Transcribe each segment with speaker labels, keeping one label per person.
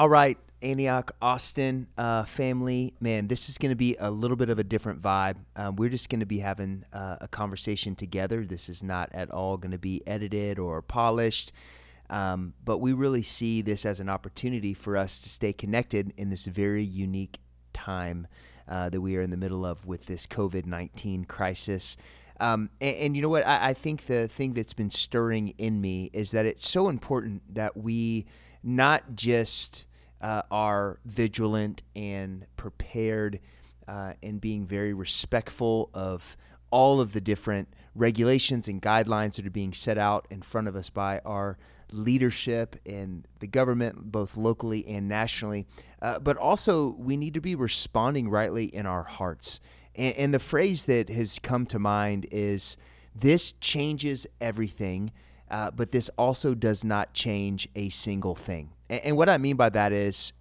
Speaker 1: All right, Antioch, Austin uh, family, man, this is going to be a little bit of a different vibe. Um, we're just going to be having uh, a conversation together. This is not at all going to be edited or polished, um, but we really see this as an opportunity for us to stay connected in this very unique time uh, that we are in the middle of with this COVID 19 crisis. Um, and, and, you know what? I, I think the thing that's been stirring in me is that it's so important that we not just uh, are vigilant and prepared uh, and being very respectful of all of the different regulations and guidelines that are being set out in front of us by our leadership and the government, both locally and nationally. Uh, but also, we need to be responding rightly in our hearts. And, and the phrase that has come to mind is this changes everything, uh, but this also does not change a single thing. And, and what I mean by that is,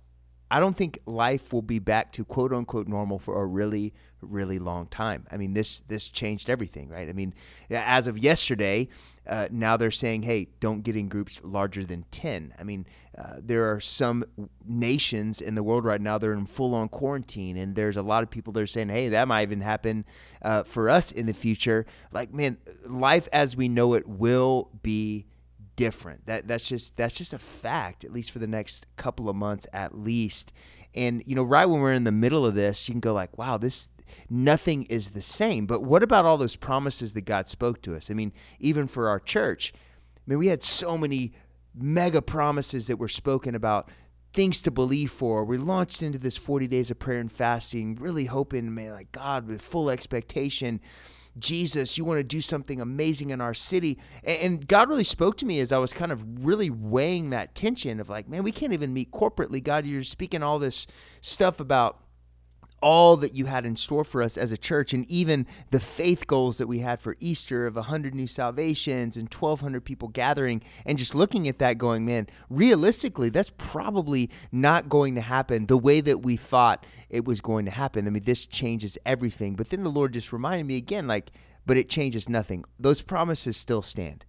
Speaker 1: I don't think life will be back to quote unquote normal for a really, really long time. I mean, this this changed everything, right? I mean, as of yesterday, uh, now they're saying, hey, don't get in groups larger than 10. I mean, uh, there are some nations in the world right now that are in full on quarantine, and there's a lot of people that are saying, hey, that might even happen uh, for us in the future. Like, man, life as we know it will be different. That that's just that's just a fact, at least for the next couple of months at least. And you know, right when we're in the middle of this, you can go like, wow, this nothing is the same. But what about all those promises that God spoke to us? I mean, even for our church, I mean, we had so many mega promises that were spoken about things to believe for. We launched into this 40 days of prayer and fasting, really hoping, man, like God with full expectation. Jesus, you want to do something amazing in our city. And God really spoke to me as I was kind of really weighing that tension of like, man, we can't even meet corporately. God, you're speaking all this stuff about all that you had in store for us as a church and even the faith goals that we had for Easter of 100 new salvations and 1200 people gathering and just looking at that going man realistically that's probably not going to happen the way that we thought it was going to happen. I mean this changes everything. But then the lord just reminded me again like but it changes nothing. Those promises still stand.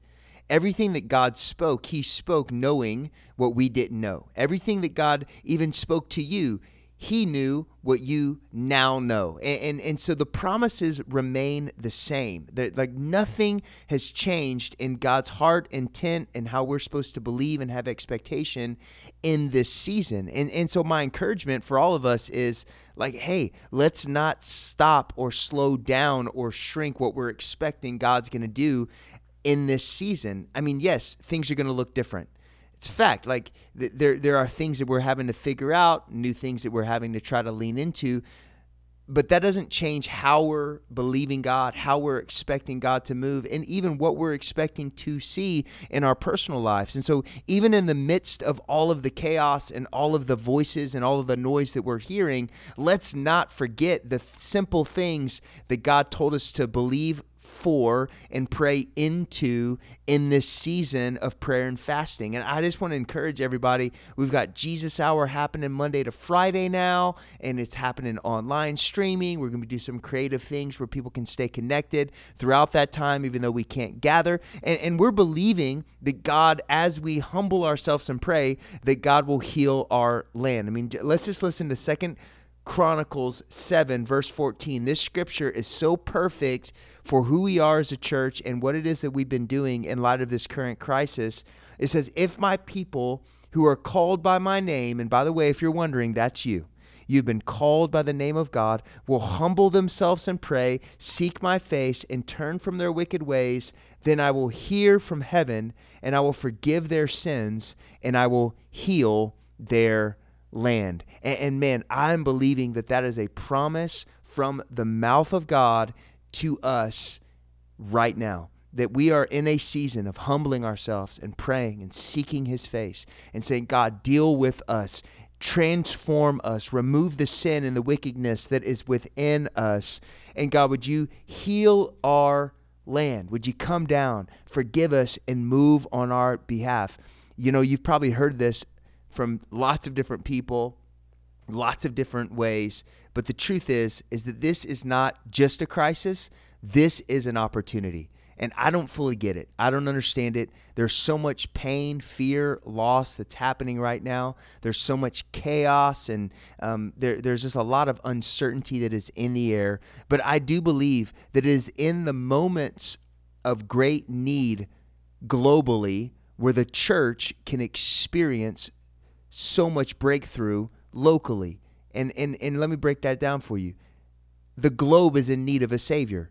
Speaker 1: Everything that God spoke, He spoke knowing what we didn't know. Everything that God even spoke to you, he knew what you now know. And, and, and, so the promises remain the same. That like nothing has changed in God's heart, intent, and how we're supposed to believe and have expectation in this season. And, and so my encouragement for all of us is like, hey, let's not stop or slow down or shrink what we're expecting God's going to do in this season. I mean, yes, things are going to look different it's a fact. Like th- there there are things that we're having to figure out, new things that we're having to try to lean into. But that doesn't change how we're believing God, how we're expecting God to move, and even what we're expecting to see in our personal lives. And so, even in the midst of all of the chaos and all of the voices and all of the noise that we're hearing, let's not forget the simple things that God told us to believe for and pray into in this season of prayer and fasting. And I just want to encourage everybody. We've got Jesus Hour happening Monday to Friday now, and it's happening online streaming. We're going to do some creative things where people can stay connected throughout that time, even though we can't gather. And, and we're believing that God, as we humble ourselves and pray, that God will heal our land. I mean, let's just listen to Second Chronicles 7, verse 14. This scripture is so perfect for who we are as a church and what it is that we've been doing in light of this current crisis. It says, If my people who are called by my name, and by the way, if you're wondering, that's you. You've been called by the name of God, will humble themselves and pray, seek my face, and turn from their wicked ways. Then I will hear from heaven, and I will forgive their sins, and I will heal their land. And, and, man, I'm believing that that is a promise from the mouth of God to us right now. That we are in a season of humbling ourselves and praying and seeking His face and saying, God, deal with us, transform us, remove the sin and the wickedness that is within us. And God, would you heal our land? Would you come down, forgive us, and move on our behalf? You know, you've probably heard this from lots of different people, lots of different ways. But the truth is, is that this is not just a crisis. This is an opportunity. And I don't fully get it. I don't understand it. There's so much pain, fear, loss that's happening right now. There's so much chaos, and um, there, there's just a lot of uncertainty that is in the air. But I do believe that it is in the moments of great need globally where the church can experience so much breakthrough locally. And, and, and let me break that down for you. The globe is in need of a savior.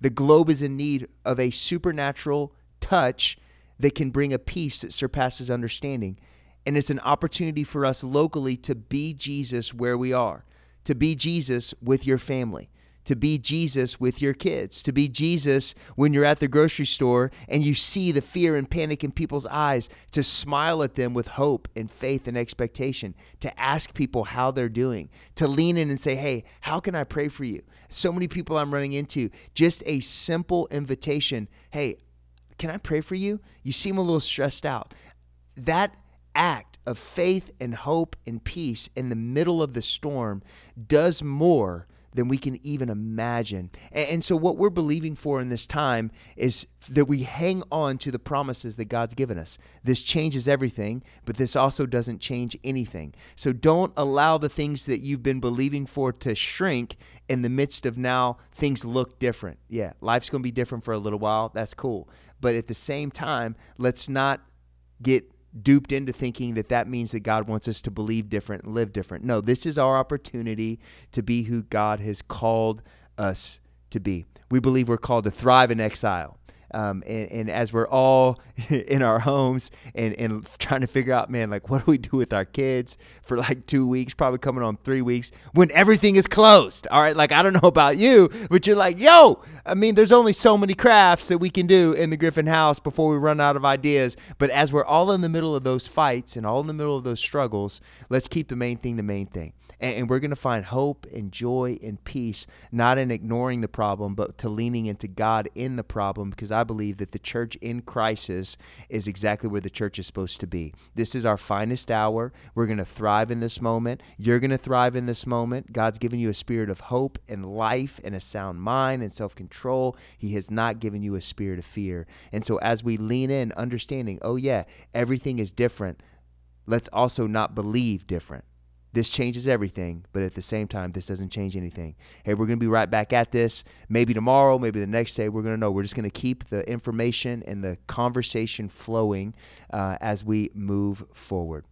Speaker 1: The globe is in need of a supernatural touch that can bring a peace that surpasses understanding. And it's an opportunity for us locally to be Jesus where we are, to be Jesus with your family, to be Jesus with your kids, to be Jesus when you're at the grocery store and you see the fear and panic in people's eyes, to smile at them with hope and faith and expectation, to ask people how they're doing, to lean in and say, Hey, how can I pray for you? So many people I'm running into, just a simple invitation Hey, can I pray for you? You seem a little stressed out. That act of faith and hope and peace in the middle of the storm does more than we can even imagine. And, and, so, what we're believing for in this time is that we hang on to the promises that God's given us. This changes everything, but this also doesn't change anything. So, don't allow the things that you've been believing for to shrink in the midst of now things look different. Yeah, life's going to be different for a little while. That's cool. But at the same time, let's not get duped into thinking that that means that God wants us to believe different and live different. No, this is our opportunity to be who God has called us to be. We believe we're called to thrive in exile. Um, and, and, as we're all in our homes and, and trying to figure out, man, like, what do we do with our kids for like two weeks, probably coming on three weeks when everything is closed? All right. Like, I don't know about you, but you're like, yo, I mean, there's only so many crafts that we can do in the Griffin house before we run out of ideas. But as we're all in the middle of those fights and all in the middle of those struggles, let's keep the main thing the main thing and we're going to find hope and joy and peace, not in ignoring the problem, but to leaning into God in the problem, because I believe that the church in crisis is exactly where the church is supposed to be. This is our finest hour. We're going to thrive in this moment. You're going to thrive in this moment. God's given you a spirit of hope and life and a sound mind and self control. He has not given you a spirit of fear. And so, as we lean in, understanding, oh, yeah, everything is different, let's also not believe different. This changes everything, but at the same time, this doesn't change anything. Hey, we're going to be right back at this. Maybe tomorrow, maybe the next day, we're going to know. We're just going to keep the information and the conversation flowing uh, as we move forward.